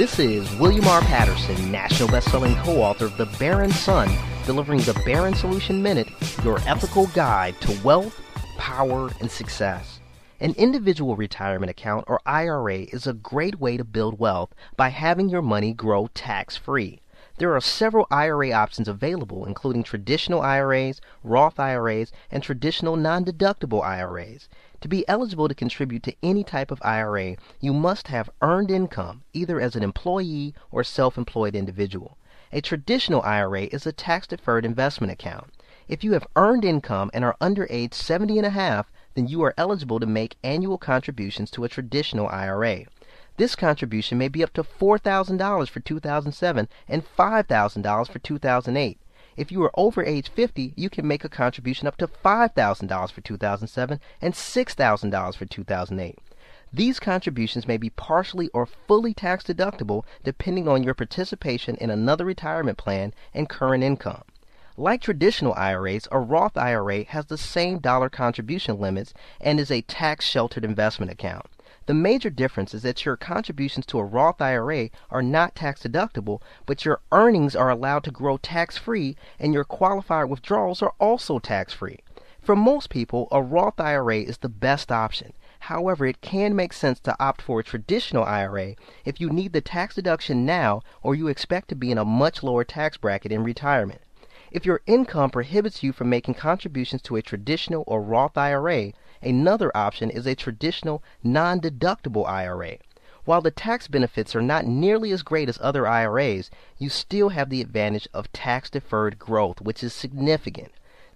This is William R. Patterson, national best-selling co-author of The Baron Son, delivering the Baron Solution Minute, your ethical guide to wealth, power, and success. An individual retirement account or IRA is a great way to build wealth by having your money grow tax-free. There are several IRA options available, including traditional IRAs, Roth IRAs, and traditional non-deductible IRAs. To be eligible to contribute to any type of IRA, you must have earned income, either as an employee or self-employed individual. A traditional IRA is a tax-deferred investment account. If you have earned income and are under age 70 and a half, then you are eligible to make annual contributions to a traditional IRA. This contribution may be up to $4,000 for 2007 and $5,000 for 2008. If you are over age 50, you can make a contribution up to $5,000 for 2007 and $6,000 for 2008. These contributions may be partially or fully tax deductible depending on your participation in another retirement plan and current income. Like traditional IRAs, a Roth IRA has the same dollar contribution limits and is a tax sheltered investment account. The major difference is that your contributions to a Roth IRA are not tax deductible, but your earnings are allowed to grow tax free and your qualified withdrawals are also tax free. For most people, a Roth IRA is the best option. However, it can make sense to opt for a traditional IRA if you need the tax deduction now or you expect to be in a much lower tax bracket in retirement. If your income prohibits you from making contributions to a traditional or Roth IRA, Another option is a traditional non-deductible IRA. While the tax benefits are not nearly as great as other IRAs, you still have the advantage of tax deferred growth, which is significant.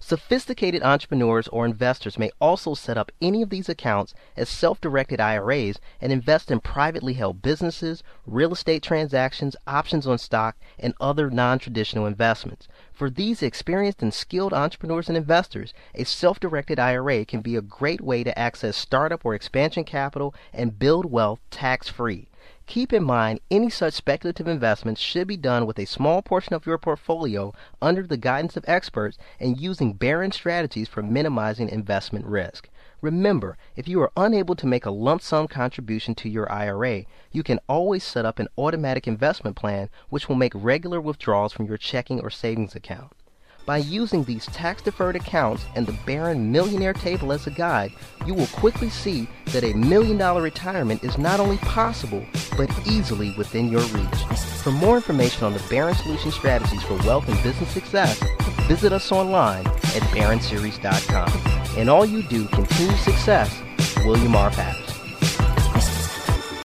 Sophisticated entrepreneurs or investors may also set up any of these accounts as self directed IRAs and invest in privately held businesses, real estate transactions, options on stock, and other non traditional investments. For these experienced and skilled entrepreneurs and investors, a self directed IRA can be a great way to access startup or expansion capital and build wealth tax free. Keep in mind any such speculative investments should be done with a small portion of your portfolio under the guidance of experts and using Baron strategies for minimizing investment risk. Remember, if you are unable to make a lump sum contribution to your IRA, you can always set up an automatic investment plan which will make regular withdrawals from your checking or savings account. By using these tax deferred accounts and the Baron Millionaire Table as a guide, you will quickly see that a million dollar retirement is not only possible, but easily within your reach. For more information on the Baron Solution strategies for wealth and business success, visit us online at baronseries.com. And all you do, continue success, William R. Patterson.